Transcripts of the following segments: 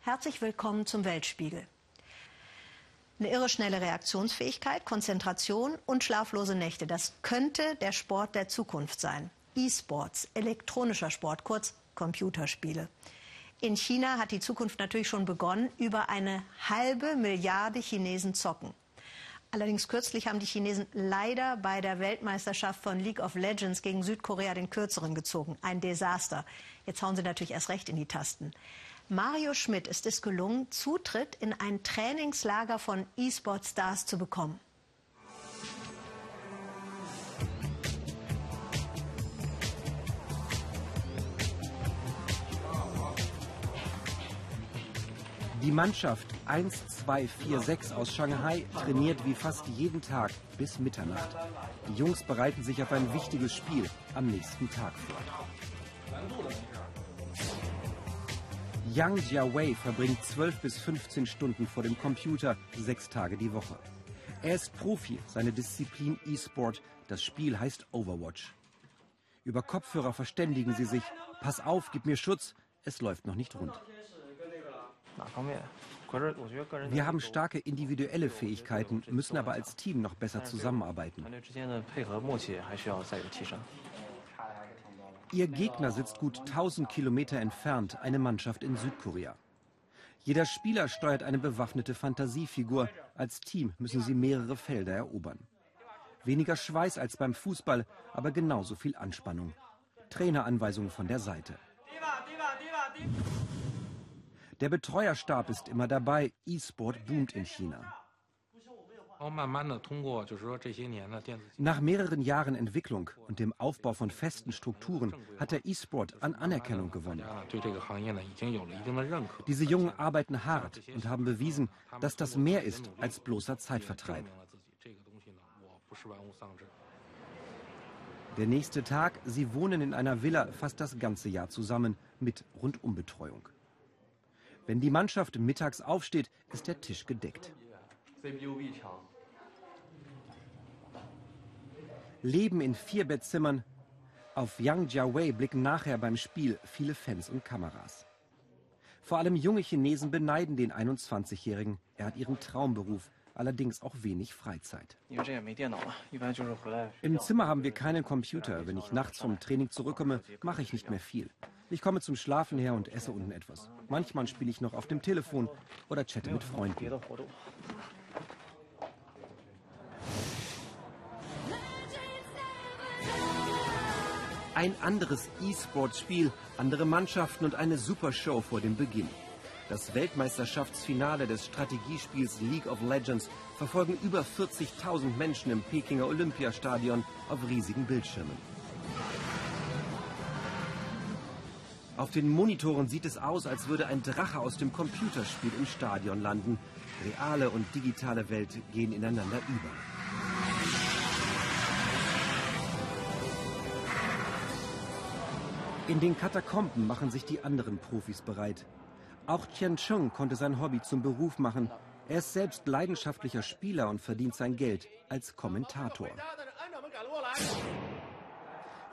Herzlich willkommen zum Weltspiegel. Eine irre schnelle Reaktionsfähigkeit, Konzentration und schlaflose Nächte, das könnte der Sport der Zukunft sein. E-Sports, elektronischer Sport, kurz Computerspiele. In China hat die Zukunft natürlich schon begonnen. Über eine halbe Milliarde Chinesen zocken. Allerdings kürzlich haben die Chinesen leider bei der Weltmeisterschaft von League of Legends gegen Südkorea den Kürzeren gezogen. Ein Desaster. Jetzt hauen sie natürlich erst recht in die Tasten. Mario Schmidt ist es gelungen, Zutritt in ein Trainingslager von E-Sport-Stars zu bekommen. Die Mannschaft 1246 aus Shanghai trainiert wie fast jeden Tag bis Mitternacht. Die Jungs bereiten sich auf ein wichtiges Spiel am nächsten Tag vor. Yang Jiawei verbringt 12 bis 15 Stunden vor dem Computer, sechs Tage die Woche. Er ist Profi, seine Disziplin E-Sport, das Spiel heißt Overwatch. Über Kopfhörer verständigen sie sich. Pass auf, gib mir Schutz, es läuft noch nicht rund. Wir haben starke individuelle Fähigkeiten, müssen aber als Team noch besser zusammenarbeiten. Ihr Gegner sitzt gut 1000 Kilometer entfernt, eine Mannschaft in Südkorea. Jeder Spieler steuert eine bewaffnete Fantasiefigur. Als Team müssen sie mehrere Felder erobern. Weniger Schweiß als beim Fußball, aber genauso viel Anspannung. Traineranweisungen von der Seite. Der Betreuerstab ist immer dabei. E-Sport boomt in China. Nach mehreren Jahren Entwicklung und dem Aufbau von festen Strukturen hat der E-Sport an Anerkennung gewonnen. Diese Jungen arbeiten hart und haben bewiesen, dass das mehr ist als bloßer Zeitvertreib. Der nächste Tag, sie wohnen in einer Villa fast das ganze Jahr zusammen mit Rundumbetreuung. Wenn die Mannschaft mittags aufsteht, ist der Tisch gedeckt. Leben in vier Bettzimmern. Auf Yang Jiawei blicken nachher beim Spiel viele Fans und Kameras. Vor allem junge Chinesen beneiden den 21-Jährigen. Er hat ihren Traumberuf, allerdings auch wenig Freizeit. Im Zimmer haben wir keinen Computer. Wenn ich nachts vom Training zurückkomme, mache ich nicht mehr viel. Ich komme zum Schlafen her und esse unten etwas. Manchmal spiele ich noch auf dem Telefon oder chatte mit Freunden. Ein anderes E-Sport-Spiel, andere Mannschaften und eine Supershow vor dem Beginn. Das Weltmeisterschaftsfinale des Strategiespiels League of Legends verfolgen über 40.000 Menschen im Pekinger Olympiastadion auf riesigen Bildschirmen. Auf den Monitoren sieht es aus, als würde ein Drache aus dem Computerspiel im Stadion landen. Reale und digitale Welt gehen ineinander über. In den Katakomben machen sich die anderen Profis bereit. Auch Qian Chung konnte sein Hobby zum Beruf machen. Er ist selbst leidenschaftlicher Spieler und verdient sein Geld als Kommentator.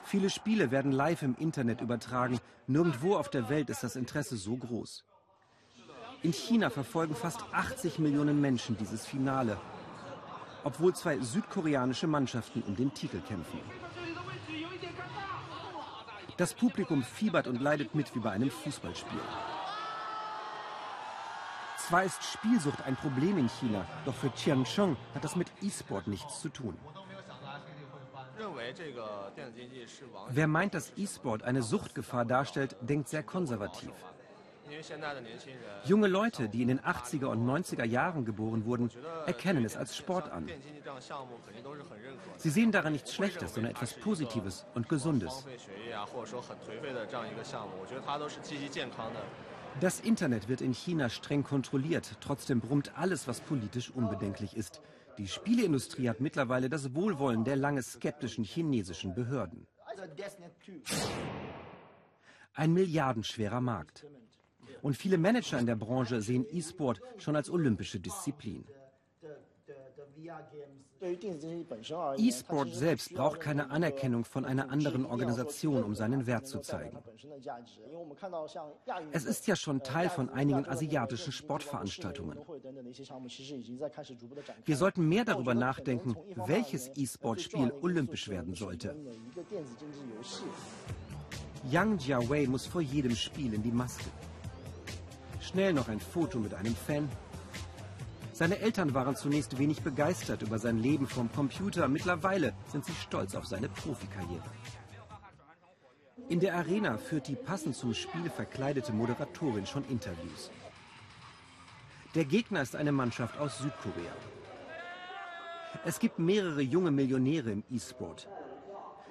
Viele Spiele werden live im Internet übertragen. Nirgendwo auf der Welt ist das Interesse so groß. In China verfolgen fast 80 Millionen Menschen dieses Finale, obwohl zwei südkoreanische Mannschaften um den Titel kämpfen. Das Publikum fiebert und leidet mit wie bei einem Fußballspiel. Zwar ist Spielsucht ein Problem in China, doch für Chong hat das mit E-Sport nichts zu tun. Wer meint, dass E-Sport eine Suchtgefahr darstellt, denkt sehr konservativ. Junge Leute, die in den 80er und 90er Jahren geboren wurden, erkennen es als Sport an. Sie sehen daran nichts Schlechtes, sondern etwas Positives und Gesundes. Das Internet wird in China streng kontrolliert. Trotzdem brummt alles, was politisch unbedenklich ist. Die Spieleindustrie hat mittlerweile das Wohlwollen der lange skeptischen chinesischen Behörden. Ein milliardenschwerer Markt. Und viele Manager in der Branche sehen E-Sport schon als olympische Disziplin. E-Sport selbst braucht keine Anerkennung von einer anderen Organisation, um seinen Wert zu zeigen. Es ist ja schon Teil von einigen asiatischen Sportveranstaltungen. Wir sollten mehr darüber nachdenken, welches E-Sport-Spiel olympisch werden sollte. Yang Jiawei muss vor jedem Spiel in die Maske. Schnell noch ein Foto mit einem Fan. Seine Eltern waren zunächst wenig begeistert über sein Leben vom Computer. Mittlerweile sind sie stolz auf seine Profikarriere. In der Arena führt die passend zum Spiel verkleidete Moderatorin schon Interviews. Der Gegner ist eine Mannschaft aus Südkorea. Es gibt mehrere junge Millionäre im E-Sport.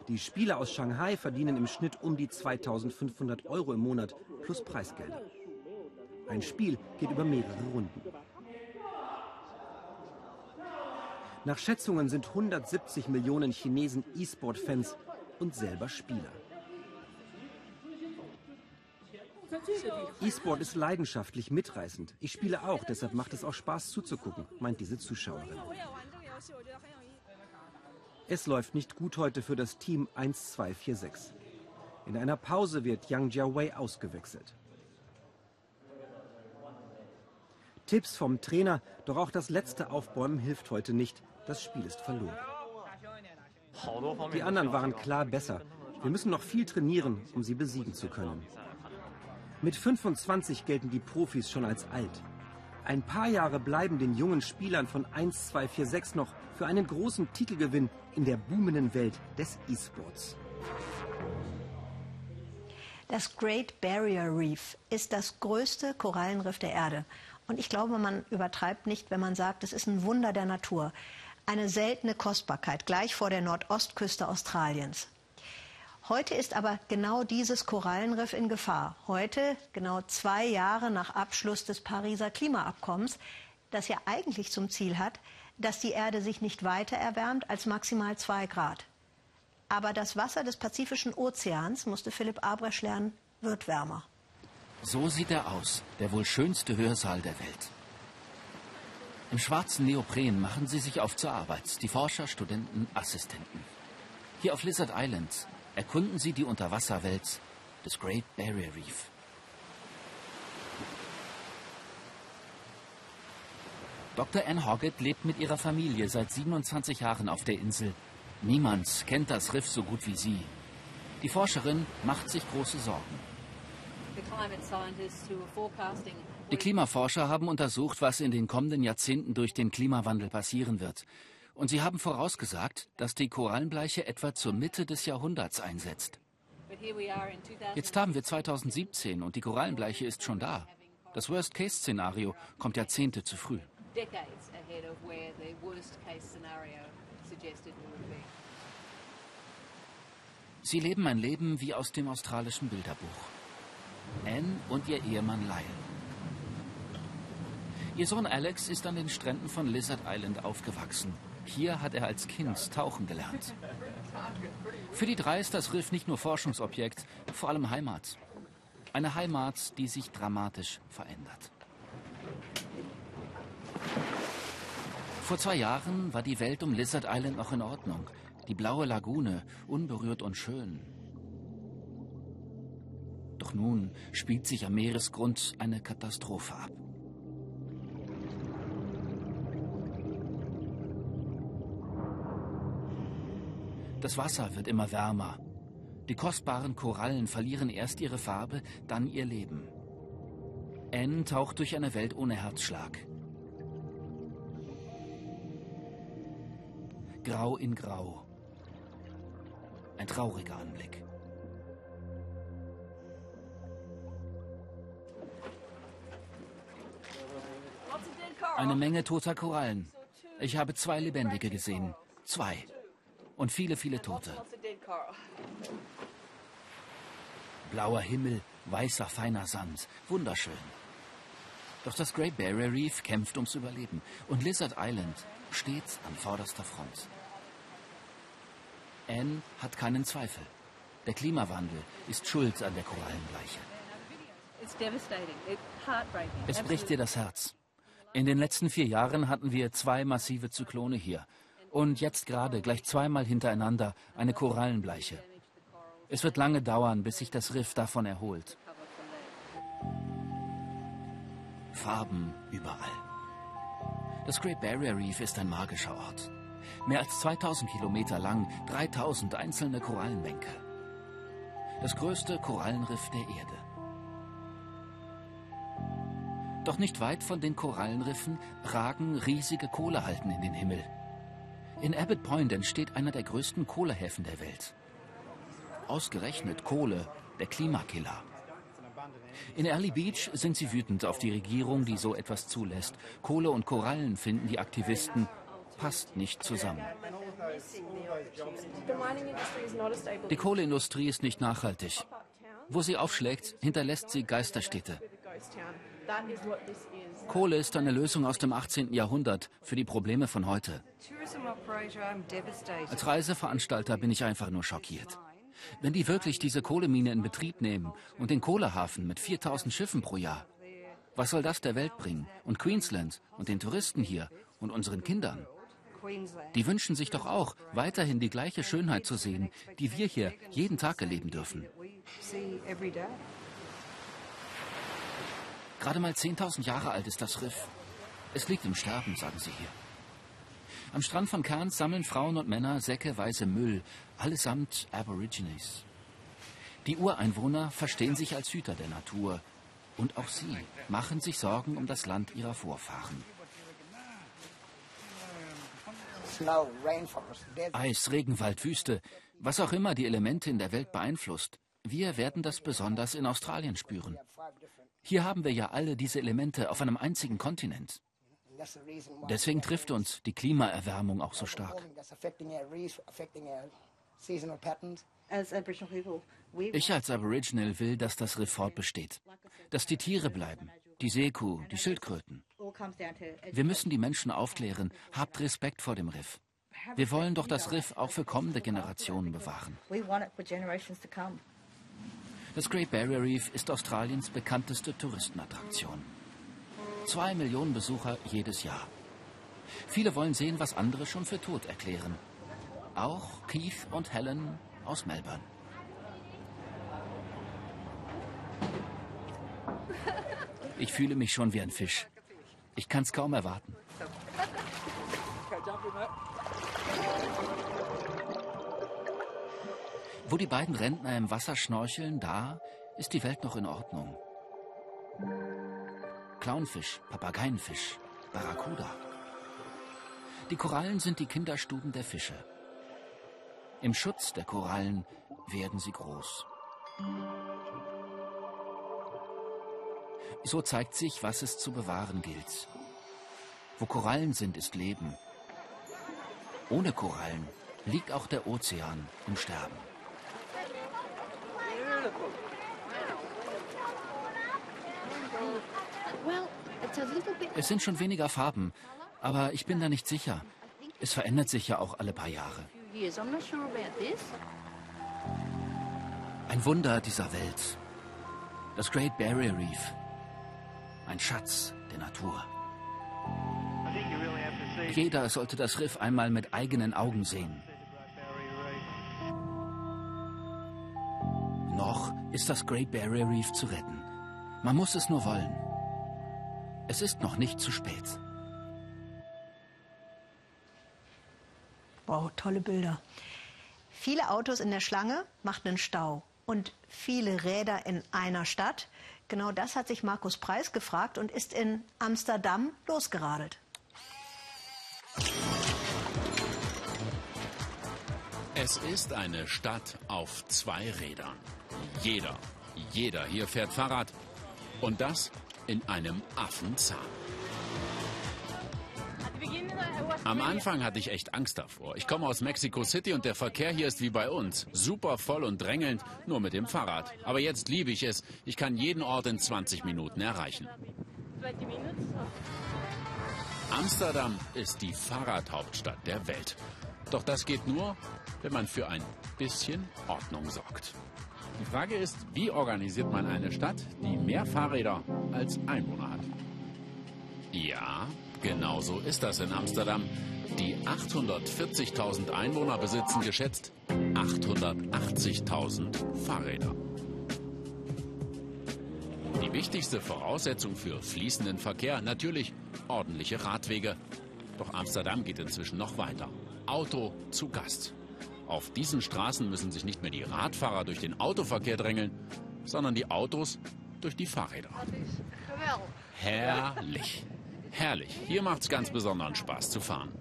Die Spieler aus Shanghai verdienen im Schnitt um die 2500 Euro im Monat plus Preisgelder. Ein Spiel geht über mehrere Runden. Nach Schätzungen sind 170 Millionen Chinesen E-Sport-Fans und selber Spieler. E-Sport ist leidenschaftlich mitreißend. Ich spiele auch, deshalb macht es auch Spaß zuzugucken, meint diese Zuschauerin. Es läuft nicht gut heute für das Team 1246. In einer Pause wird Yang Jiawei ausgewechselt. Tipps vom Trainer, doch auch das letzte Aufbäumen hilft heute nicht. Das Spiel ist verloren. Die anderen waren klar besser. Wir müssen noch viel trainieren, um sie besiegen zu können. Mit 25 gelten die Profis schon als alt. Ein paar Jahre bleiben den jungen Spielern von 1, 2, 4, 6 noch für einen großen Titelgewinn in der boomenden Welt des E-Sports. Das Great Barrier Reef ist das größte Korallenriff der Erde. Und ich glaube, man übertreibt nicht, wenn man sagt, es ist ein Wunder der Natur. Eine seltene Kostbarkeit, gleich vor der Nordostküste Australiens. Heute ist aber genau dieses Korallenriff in Gefahr. Heute, genau zwei Jahre nach Abschluss des Pariser Klimaabkommens, das ja eigentlich zum Ziel hat, dass die Erde sich nicht weiter erwärmt als maximal zwei Grad. Aber das Wasser des Pazifischen Ozeans, musste Philipp Abresch lernen, wird wärmer. So sieht er aus, der wohl schönste Hörsaal der Welt. Im schwarzen Neopren machen sie sich auf zur Arbeit, die Forscher, Studenten, Assistenten. Hier auf Lizard Island erkunden sie die Unterwasserwelt des Great Barrier Reef. Dr. Ann Hoggett lebt mit ihrer Familie seit 27 Jahren auf der Insel. Niemand kennt das Riff so gut wie sie. Die Forscherin macht sich große Sorgen. Die Klimaforscher haben untersucht, was in den kommenden Jahrzehnten durch den Klimawandel passieren wird. Und sie haben vorausgesagt, dass die Korallenbleiche etwa zur Mitte des Jahrhunderts einsetzt. Jetzt haben wir 2017 und die Korallenbleiche ist schon da. Das Worst-Case-Szenario kommt Jahrzehnte zu früh. Sie leben ein Leben wie aus dem australischen Bilderbuch. Anne und ihr Ehemann Lyle. Ihr Sohn Alex ist an den Stränden von Lizard Island aufgewachsen. Hier hat er als Kind tauchen gelernt. Für die drei ist das Riff nicht nur Forschungsobjekt, vor allem Heimat. Eine Heimat, die sich dramatisch verändert. Vor zwei Jahren war die Welt um Lizard Island noch in Ordnung. Die blaue Lagune, unberührt und schön. Doch nun spielt sich am Meeresgrund eine Katastrophe ab. Das Wasser wird immer wärmer. Die kostbaren Korallen verlieren erst ihre Farbe, dann ihr Leben. Anne taucht durch eine Welt ohne Herzschlag. Grau in Grau. Ein trauriger Anblick. Eine Menge toter Korallen. Ich habe zwei Lebendige gesehen. Zwei und viele, viele Tote. Blauer Himmel, weißer, feiner Sand. Wunderschön. Doch das Great Barrier Reef kämpft ums Überleben und Lizard Island steht an vorderster Front. Anne hat keinen Zweifel. Der Klimawandel ist schuld an der Korallenbleiche. Es bricht dir das Herz. In den letzten vier Jahren hatten wir zwei massive Zyklone hier. Und jetzt gerade, gleich zweimal hintereinander, eine Korallenbleiche. Es wird lange dauern, bis sich das Riff davon erholt. Farben überall. Das Great Barrier Reef ist ein magischer Ort. Mehr als 2000 Kilometer lang, 3000 einzelne Korallenbänke. Das größte Korallenriff der Erde. Doch nicht weit von den Korallenriffen ragen riesige Kohlehalten in den Himmel. In Abbott Point entsteht einer der größten Kohlehäfen der Welt. Ausgerechnet Kohle, der Klimakiller. In Early Beach sind sie wütend auf die Regierung, die so etwas zulässt. Kohle und Korallen finden die Aktivisten passt nicht zusammen. Die Kohleindustrie ist nicht nachhaltig. Wo sie aufschlägt, hinterlässt sie Geisterstädte. Kohle ist eine Lösung aus dem 18. Jahrhundert für die Probleme von heute. Als Reiseveranstalter bin ich einfach nur schockiert. Wenn die wirklich diese Kohlemine in Betrieb nehmen und den Kohlehafen mit 4000 Schiffen pro Jahr, was soll das der Welt bringen und Queensland und den Touristen hier und unseren Kindern? Die wünschen sich doch auch, weiterhin die gleiche Schönheit zu sehen, die wir hier jeden Tag erleben dürfen. Gerade mal 10.000 Jahre alt ist das Riff. Es liegt im Sterben, sagen sie hier. Am Strand von Cairns sammeln Frauen und Männer säckeweise Müll, allesamt Aborigines. Die Ureinwohner verstehen sich als Hüter der Natur. Und auch sie machen sich Sorgen um das Land ihrer Vorfahren. Eis, Regenwald, Wüste, was auch immer die Elemente in der Welt beeinflusst. Wir werden das besonders in Australien spüren. Hier haben wir ja alle diese Elemente auf einem einzigen Kontinent. Deswegen trifft uns die Klimaerwärmung auch so stark. Ich als Aboriginal will, dass das Riff fortbesteht, dass die Tiere bleiben, die Seekuh, die Schildkröten. Wir müssen die Menschen aufklären, habt Respekt vor dem Riff. Wir wollen doch das Riff auch für kommende Generationen bewahren. Das Great Barrier Reef ist Australiens bekannteste Touristenattraktion. Zwei Millionen Besucher jedes Jahr. Viele wollen sehen, was andere schon für tot erklären. Auch Keith und Helen aus Melbourne. Ich fühle mich schon wie ein Fisch. Ich kann es kaum erwarten. Wo die beiden Rentner im Wasser schnorcheln, da ist die Welt noch in Ordnung. Clownfisch, Papageienfisch, Barracuda. Die Korallen sind die Kinderstuben der Fische. Im Schutz der Korallen werden sie groß. So zeigt sich, was es zu bewahren gilt. Wo Korallen sind, ist Leben. Ohne Korallen liegt auch der Ozean im Sterben. Es sind schon weniger Farben, aber ich bin da nicht sicher. Es verändert sich ja auch alle paar Jahre. Ein Wunder dieser Welt. Das Great Barrier Reef. Ein Schatz der Natur. Jeder sollte das Riff einmal mit eigenen Augen sehen. Ist das Great Barrier Reef zu retten. Man muss es nur wollen. Es ist noch nicht zu spät. Wow, tolle Bilder. Viele Autos in der Schlange machten einen Stau und viele Räder in einer Stadt. Genau das hat sich Markus Preis gefragt und ist in Amsterdam losgeradelt. Es ist eine Stadt auf zwei Rädern. Jeder, jeder hier fährt Fahrrad. Und das in einem Affenzahn. Am Anfang hatte ich echt Angst davor. Ich komme aus Mexico City und der Verkehr hier ist wie bei uns. Super voll und drängelnd, nur mit dem Fahrrad. Aber jetzt liebe ich es. Ich kann jeden Ort in 20 Minuten erreichen. Amsterdam ist die Fahrradhauptstadt der Welt. Doch das geht nur, wenn man für ein bisschen Ordnung sorgt. Die Frage ist, wie organisiert man eine Stadt, die mehr Fahrräder als Einwohner hat? Ja, genau so ist das in Amsterdam. Die 840.000 Einwohner besitzen geschätzt 880.000 Fahrräder. Die wichtigste Voraussetzung für fließenden Verkehr natürlich ordentliche Radwege. Doch Amsterdam geht inzwischen noch weiter. Auto zu Gast. Auf diesen Straßen müssen sich nicht mehr die Radfahrer durch den Autoverkehr drängeln, sondern die Autos durch die Fahrräder. Herrlich. Herrlich. Hier macht es ganz besonderen Spaß zu fahren.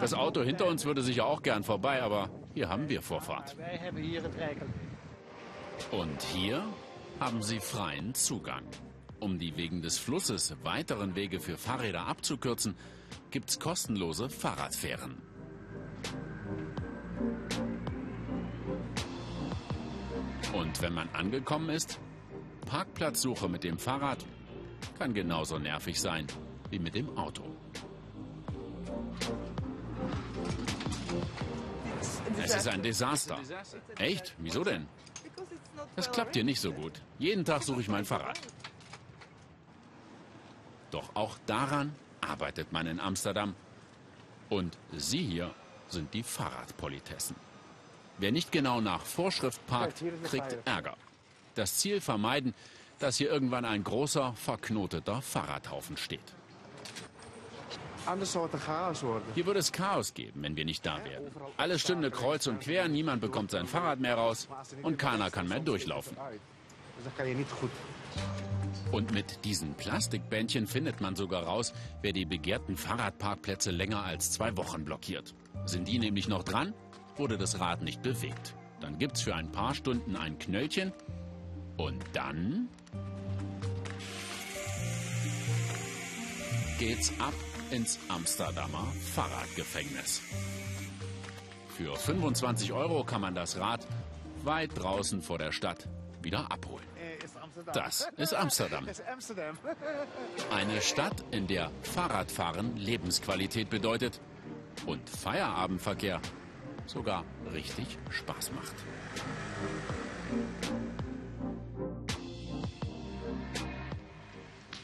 Das Auto hinter uns würde sicher auch gern vorbei, aber hier haben wir Vorfahrt. Und hier haben sie freien Zugang. Um die wegen des Flusses weiteren Wege für Fahrräder abzukürzen, gibt es kostenlose Fahrradfähren. Und wenn man angekommen ist, Parkplatzsuche mit dem Fahrrad kann genauso nervig sein wie mit dem Auto. Es ist ein Desaster. Echt? Wieso denn? Es klappt hier nicht so gut. Jeden Tag suche ich mein Fahrrad. Doch auch daran arbeitet man in Amsterdam. Und Sie hier sind die Fahrradpolitessen. Wer nicht genau nach Vorschrift parkt, kriegt Ärger. Das Ziel vermeiden, dass hier irgendwann ein großer, verknoteter Fahrradhaufen steht. Hier würde es Chaos geben, wenn wir nicht da wären. Alles stünde kreuz und quer, niemand bekommt sein Fahrrad mehr raus und keiner kann mehr durchlaufen. Und mit diesen Plastikbändchen findet man sogar raus, wer die begehrten Fahrradparkplätze länger als zwei Wochen blockiert. Sind die nämlich noch dran, wurde das Rad nicht bewegt. Dann gibt's für ein paar Stunden ein Knöllchen und dann geht's ab ins Amsterdamer Fahrradgefängnis. Für 25 Euro kann man das Rad weit draußen vor der Stadt wieder abholen. Das ist Amsterdam. Eine Stadt, in der Fahrradfahren Lebensqualität bedeutet und Feierabendverkehr sogar richtig Spaß macht.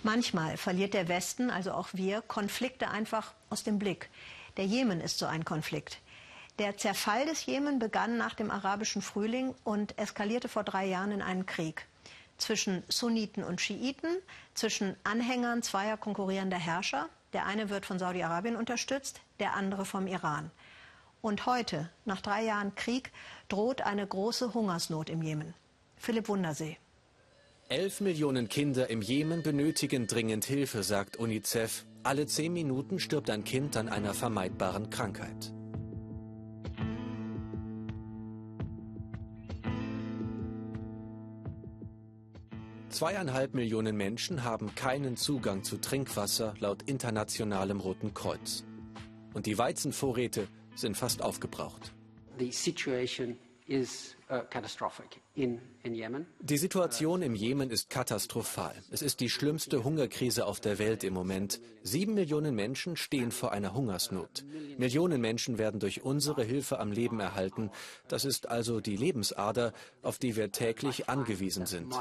Manchmal verliert der Westen, also auch wir, Konflikte einfach aus dem Blick. Der Jemen ist so ein Konflikt. Der Zerfall des Jemen begann nach dem arabischen Frühling und eskalierte vor drei Jahren in einen Krieg zwischen Sunniten und Schiiten, zwischen Anhängern zweier konkurrierender Herrscher. Der eine wird von Saudi-Arabien unterstützt, der andere vom Iran. Und heute, nach drei Jahren Krieg, droht eine große Hungersnot im Jemen. Philipp Wundersee. Elf Millionen Kinder im Jemen benötigen dringend Hilfe, sagt UNICEF. Alle zehn Minuten stirbt ein Kind an einer vermeidbaren Krankheit. Zweieinhalb Millionen Menschen haben keinen Zugang zu Trinkwasser laut Internationalem Roten Kreuz. Und die Weizenvorräte sind fast aufgebraucht. The situation is uh. Die Situation im Jemen ist katastrophal. Es ist die schlimmste Hungerkrise auf der Welt im Moment. Sieben Millionen Menschen stehen vor einer Hungersnot. Millionen Menschen werden durch unsere Hilfe am Leben erhalten. Das ist also die Lebensader, auf die wir täglich angewiesen sind.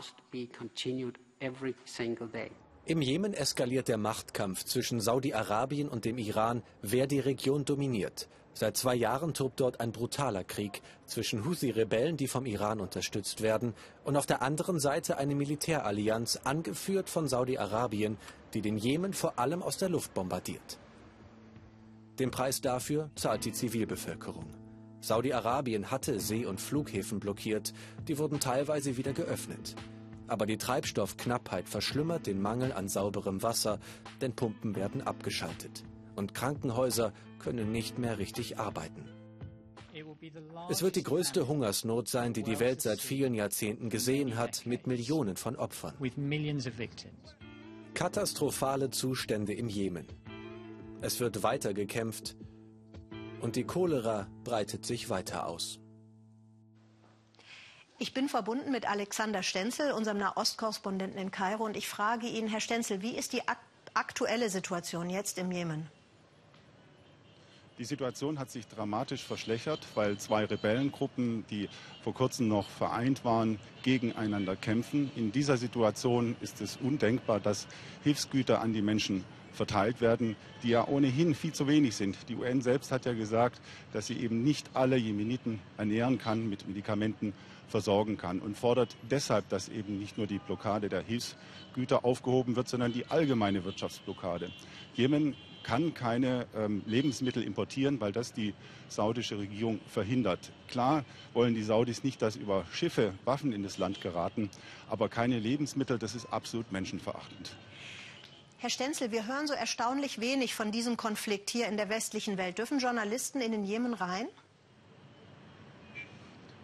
Im Jemen eskaliert der Machtkampf zwischen Saudi-Arabien und dem Iran, wer die Region dominiert. Seit zwei Jahren tobt dort ein brutaler Krieg zwischen Houthi-Rebellen, die vom Iran unterstützt werden, und auf der anderen Seite eine Militärallianz, angeführt von Saudi-Arabien, die den Jemen vor allem aus der Luft bombardiert. Den Preis dafür zahlt die Zivilbevölkerung. Saudi-Arabien hatte See- und Flughäfen blockiert, die wurden teilweise wieder geöffnet. Aber die Treibstoffknappheit verschlimmert den Mangel an sauberem Wasser, denn Pumpen werden abgeschaltet und Krankenhäuser können nicht mehr richtig arbeiten. Es wird die größte Hungersnot sein, die die Welt seit vielen Jahrzehnten gesehen hat, mit Millionen von Opfern. Katastrophale Zustände im Jemen. Es wird weiter gekämpft und die Cholera breitet sich weiter aus. Ich bin verbunden mit Alexander Stenzel, unserem Nahostkorrespondenten in Kairo, und ich frage ihn, Herr Stenzel, wie ist die aktuelle Situation jetzt im Jemen? Die Situation hat sich dramatisch verschlechtert, weil zwei Rebellengruppen, die vor kurzem noch vereint waren, gegeneinander kämpfen. In dieser Situation ist es undenkbar, dass Hilfsgüter an die Menschen verteilt werden, die ja ohnehin viel zu wenig sind. Die UN selbst hat ja gesagt, dass sie eben nicht alle Jemeniten ernähren kann, mit Medikamenten versorgen kann und fordert deshalb, dass eben nicht nur die Blockade der Hilfsgüter aufgehoben wird, sondern die allgemeine Wirtschaftsblockade. Jemen kann keine ähm, Lebensmittel importieren, weil das die saudische Regierung verhindert. Klar wollen die Saudis nicht, dass über Schiffe Waffen in das Land geraten, aber keine Lebensmittel, das ist absolut menschenverachtend. Herr Stenzel, wir hören so erstaunlich wenig von diesem Konflikt hier in der westlichen Welt. Dürfen Journalisten in den Jemen rein?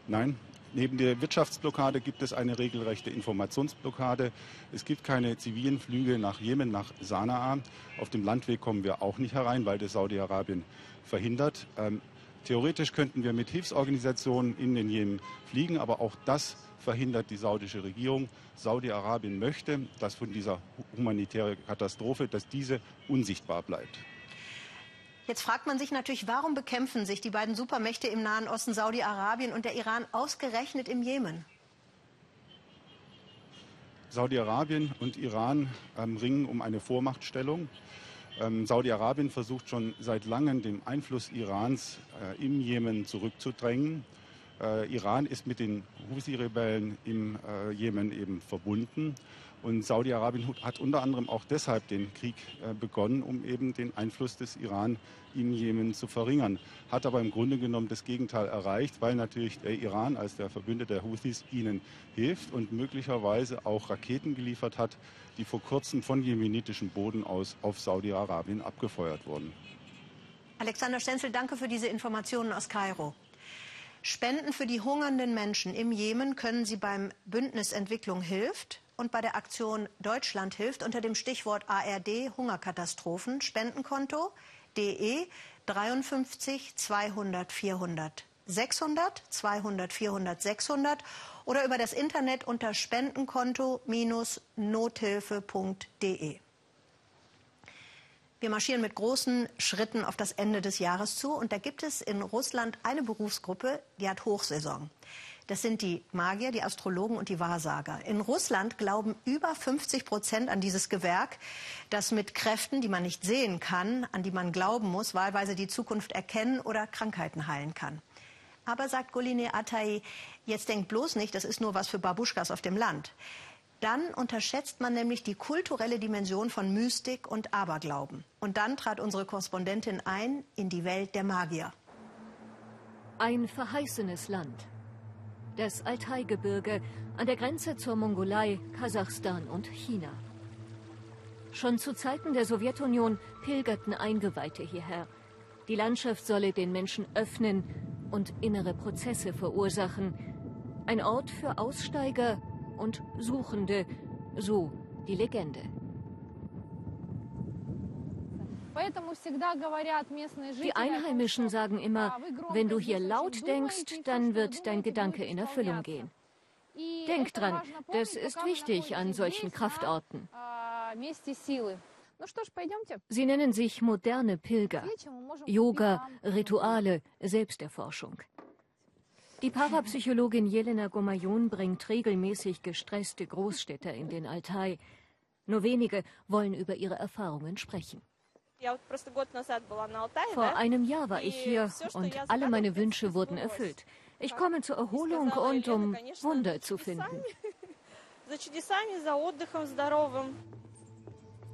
Nein, Neben der Wirtschaftsblockade gibt es eine regelrechte Informationsblockade. Es gibt keine zivilen Flüge nach Jemen, nach Sanaa. Auf dem Landweg kommen wir auch nicht herein, weil das Saudi-Arabien verhindert. Ähm, theoretisch könnten wir mit Hilfsorganisationen in den Jemen fliegen, aber auch das verhindert die saudische Regierung. Saudi-Arabien möchte, dass von dieser humanitären Katastrophe, dass diese unsichtbar bleibt. Jetzt fragt man sich natürlich, warum bekämpfen sich die beiden Supermächte im Nahen Osten, Saudi-Arabien und der Iran, ausgerechnet im Jemen? Saudi-Arabien und Iran ähm, ringen um eine Vormachtstellung. Ähm, Saudi-Arabien versucht schon seit langem, den Einfluss Irans äh, im Jemen zurückzudrängen. Äh, Iran ist mit den Husi-Rebellen im äh, Jemen eben verbunden. Und Saudi-Arabien hat unter anderem auch deshalb den Krieg äh, begonnen, um eben den Einfluss des Iran im Jemen zu verringern. Hat aber im Grunde genommen das Gegenteil erreicht, weil natürlich der Iran als der Verbündete der Houthis ihnen hilft und möglicherweise auch Raketen geliefert hat, die vor kurzem von jemenitischem Boden aus auf Saudi-Arabien abgefeuert wurden. Alexander Stenzel, danke für diese Informationen aus Kairo. Spenden für die hungernden Menschen im Jemen können Sie beim Bündnis Entwicklung hilft und bei der Aktion Deutschland hilft unter dem Stichwort ARD Hungerkatastrophen Spendenkonto DE 53 200 400 600 200 400 600 oder über das Internet unter spendenkonto-nothilfe.de. Wir marschieren mit großen Schritten auf das Ende des Jahres zu und da gibt es in Russland eine Berufsgruppe, die hat Hochsaison. Das sind die Magier, die Astrologen und die Wahrsager. In Russland glauben über 50 Prozent an dieses Gewerk, das mit Kräften, die man nicht sehen kann, an die man glauben muss, wahlweise die Zukunft erkennen oder Krankheiten heilen kann. Aber sagt Goline Atai, jetzt denkt bloß nicht, das ist nur was für Babuschkas auf dem Land. Dann unterschätzt man nämlich die kulturelle Dimension von Mystik und Aberglauben. Und dann trat unsere Korrespondentin ein in die Welt der Magier. Ein verheißenes Land das Altai-Gebirge an der Grenze zur Mongolei, Kasachstan und China. Schon zu Zeiten der Sowjetunion pilgerten Eingeweihte hierher. Die Landschaft solle den Menschen öffnen und innere Prozesse verursachen. Ein Ort für Aussteiger und Suchende, so die Legende. Die Einheimischen sagen immer, wenn du hier laut denkst, dann wird dein Gedanke in Erfüllung gehen. Denk dran, das ist wichtig an solchen Kraftorten. Sie nennen sich moderne Pilger. Yoga, Rituale, Selbsterforschung. Die Parapsychologin Jelena Gomayon bringt regelmäßig gestresste Großstädter in den Altai. Nur wenige wollen über ihre Erfahrungen sprechen. Vor einem Jahr war ich hier und alle meine Wünsche wurden erfüllt. Ich komme zur Erholung und um Wunder zu finden.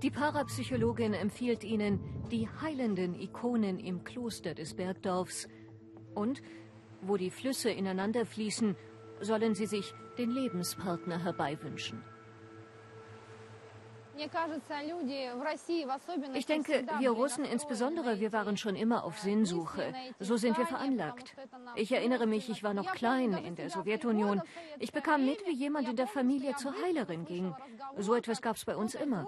Die Parapsychologin empfiehlt Ihnen die heilenden Ikonen im Kloster des Bergdorfs. Und wo die Flüsse ineinander fließen, sollen Sie sich den Lebenspartner herbeiwünschen. Ich denke, wir Russen insbesondere, wir waren schon immer auf Sinnsuche. So sind wir veranlagt. Ich erinnere mich, ich war noch klein in der Sowjetunion. Ich bekam mit, wie jemand in der Familie zur Heilerin ging. So etwas gab es bei uns immer.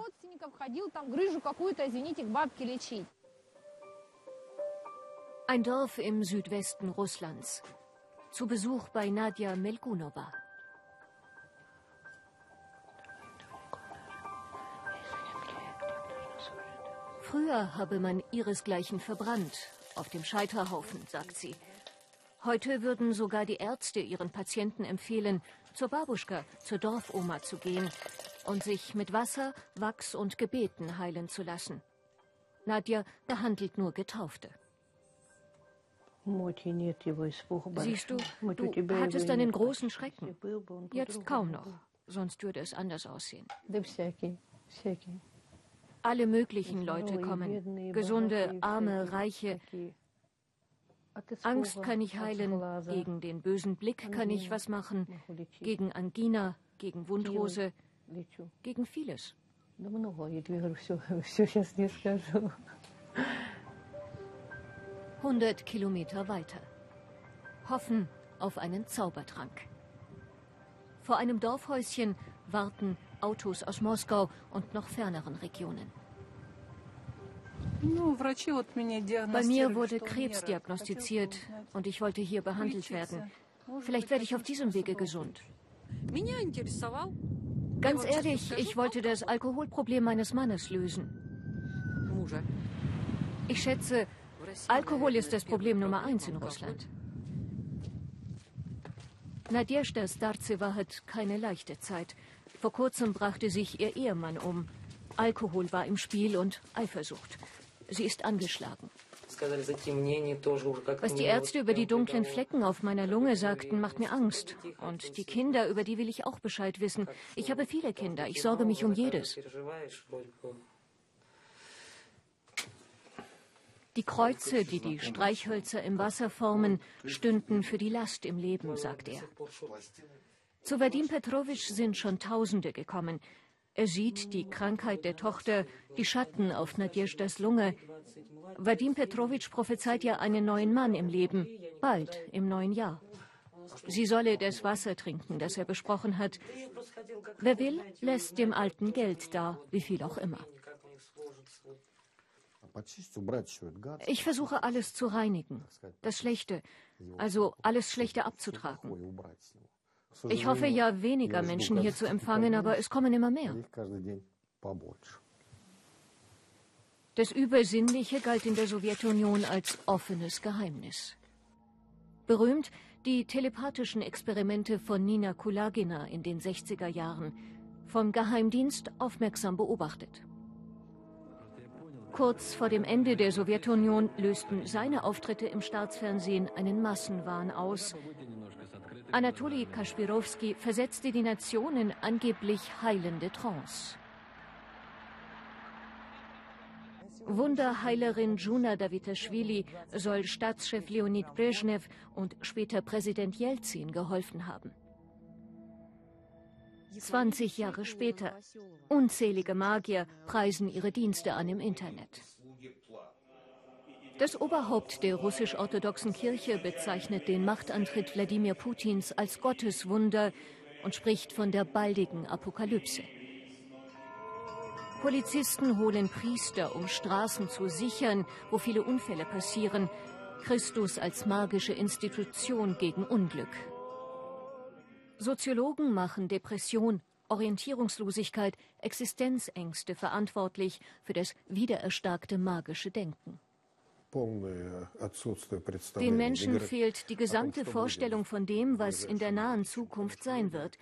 Ein Dorf im Südwesten Russlands. Zu Besuch bei Nadja Melkunova. Früher habe man ihresgleichen verbrannt, auf dem Scheiterhaufen, sagt sie. Heute würden sogar die Ärzte ihren Patienten empfehlen, zur Babuschka, zur Dorfoma zu gehen und sich mit Wasser, Wachs und Gebeten heilen zu lassen. Nadja behandelt nur Getaufte. Siehst du, du hattest einen großen Schrecken. Jetzt kaum noch, sonst würde es anders aussehen. Alle möglichen Leute kommen. Gesunde, arme, reiche. Angst kann ich heilen, gegen den bösen Blick kann ich was machen, gegen Angina, gegen Wundhose, gegen vieles. 100 Kilometer weiter. Hoffen auf einen Zaubertrank. Vor einem Dorfhäuschen warten Autos aus Moskau und noch ferneren Regionen. Bei mir wurde Krebs diagnostiziert und ich wollte hier behandelt werden. Vielleicht werde ich auf diesem Wege gesund. Ganz ehrlich, ich wollte das Alkoholproblem meines Mannes lösen. Ich schätze, Alkohol ist das Problem Nummer eins in Russland. Nadjezhda Starzewa hat keine leichte Zeit. Vor kurzem brachte sich ihr Ehemann um. Alkohol war im Spiel und Eifersucht. Sie ist angeschlagen. Was die Ärzte über die dunklen Flecken auf meiner Lunge sagten, macht mir Angst. Und die Kinder, über die will ich auch Bescheid wissen. Ich habe viele Kinder. Ich sorge mich um jedes. Die Kreuze, die die Streichhölzer im Wasser formen, stünden für die Last im Leben, sagt er. Zu Vadim Petrovich sind schon Tausende gekommen. Er sieht die Krankheit der Tochter, die Schatten auf Nadjezhdas Lunge. Vadim Petrovich prophezeit ja einen neuen Mann im Leben, bald im neuen Jahr. Sie solle das Wasser trinken, das er besprochen hat. Wer will, lässt dem Alten Geld da, wie viel auch immer. Ich versuche alles zu reinigen, das Schlechte, also alles Schlechte abzutragen. Ich hoffe ja, weniger Menschen hier zu empfangen, aber es kommen immer mehr. Das Übersinnliche galt in der Sowjetunion als offenes Geheimnis. Berühmt die telepathischen Experimente von Nina Kulagina in den 60er Jahren, vom Geheimdienst aufmerksam beobachtet. Kurz vor dem Ende der Sowjetunion lösten seine Auftritte im Staatsfernsehen einen Massenwahn aus. Anatoli Kaspirowski versetzte die Nation in angeblich heilende Trance. Wunderheilerin Juna Davitaschwili soll Staatschef Leonid Brezhnev und später Präsident Jelzin geholfen haben. 20 Jahre später. Unzählige Magier preisen ihre Dienste an im Internet. Das Oberhaupt der russisch-orthodoxen Kirche bezeichnet den Machtantritt Wladimir Putins als Gotteswunder und spricht von der baldigen Apokalypse. Polizisten holen Priester, um Straßen zu sichern, wo viele Unfälle passieren. Christus als magische Institution gegen Unglück. Soziologen machen Depression, Orientierungslosigkeit, Existenzängste verantwortlich für das wiedererstarkte magische Denken. Den Menschen fehlt die gesamte Vorstellung von dem, was in der nahen Zukunft sein wird.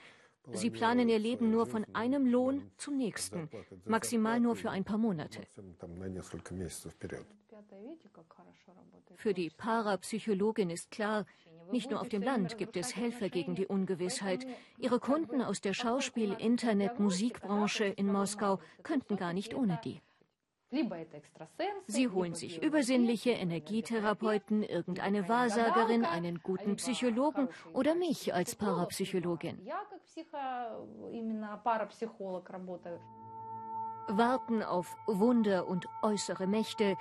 Sie planen ihr Leben nur von einem Lohn zum nächsten, maximal nur für ein paar Monate. Für die Parapsychologin ist klar, nicht nur auf dem Land gibt es Helfer gegen die Ungewissheit. Ihre Kunden aus der Schauspiel-, Internet-, Musikbranche in Moskau könnten gar nicht ohne die. Sie holen sich übersinnliche Energietherapeuten, irgendeine Wahrsagerin, einen guten Psychologen oder mich als Parapsychologin. Warten auf Wunder und äußere Mächte.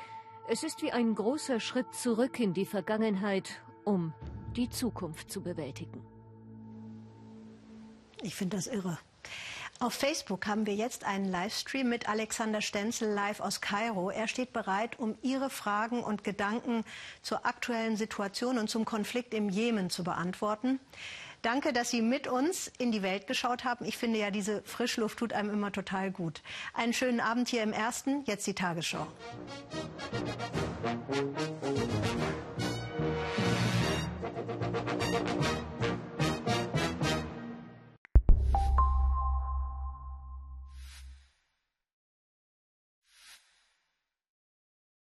Es ist wie ein großer Schritt zurück in die Vergangenheit, um die Zukunft zu bewältigen. Ich finde das irre. Auf Facebook haben wir jetzt einen Livestream mit Alexander Stenzel live aus Kairo. Er steht bereit, um Ihre Fragen und Gedanken zur aktuellen Situation und zum Konflikt im Jemen zu beantworten. Danke, dass Sie mit uns in die Welt geschaut haben. Ich finde ja, diese Frischluft tut einem immer total gut. Einen schönen Abend hier im Ersten. Jetzt die Tagesschau. Musik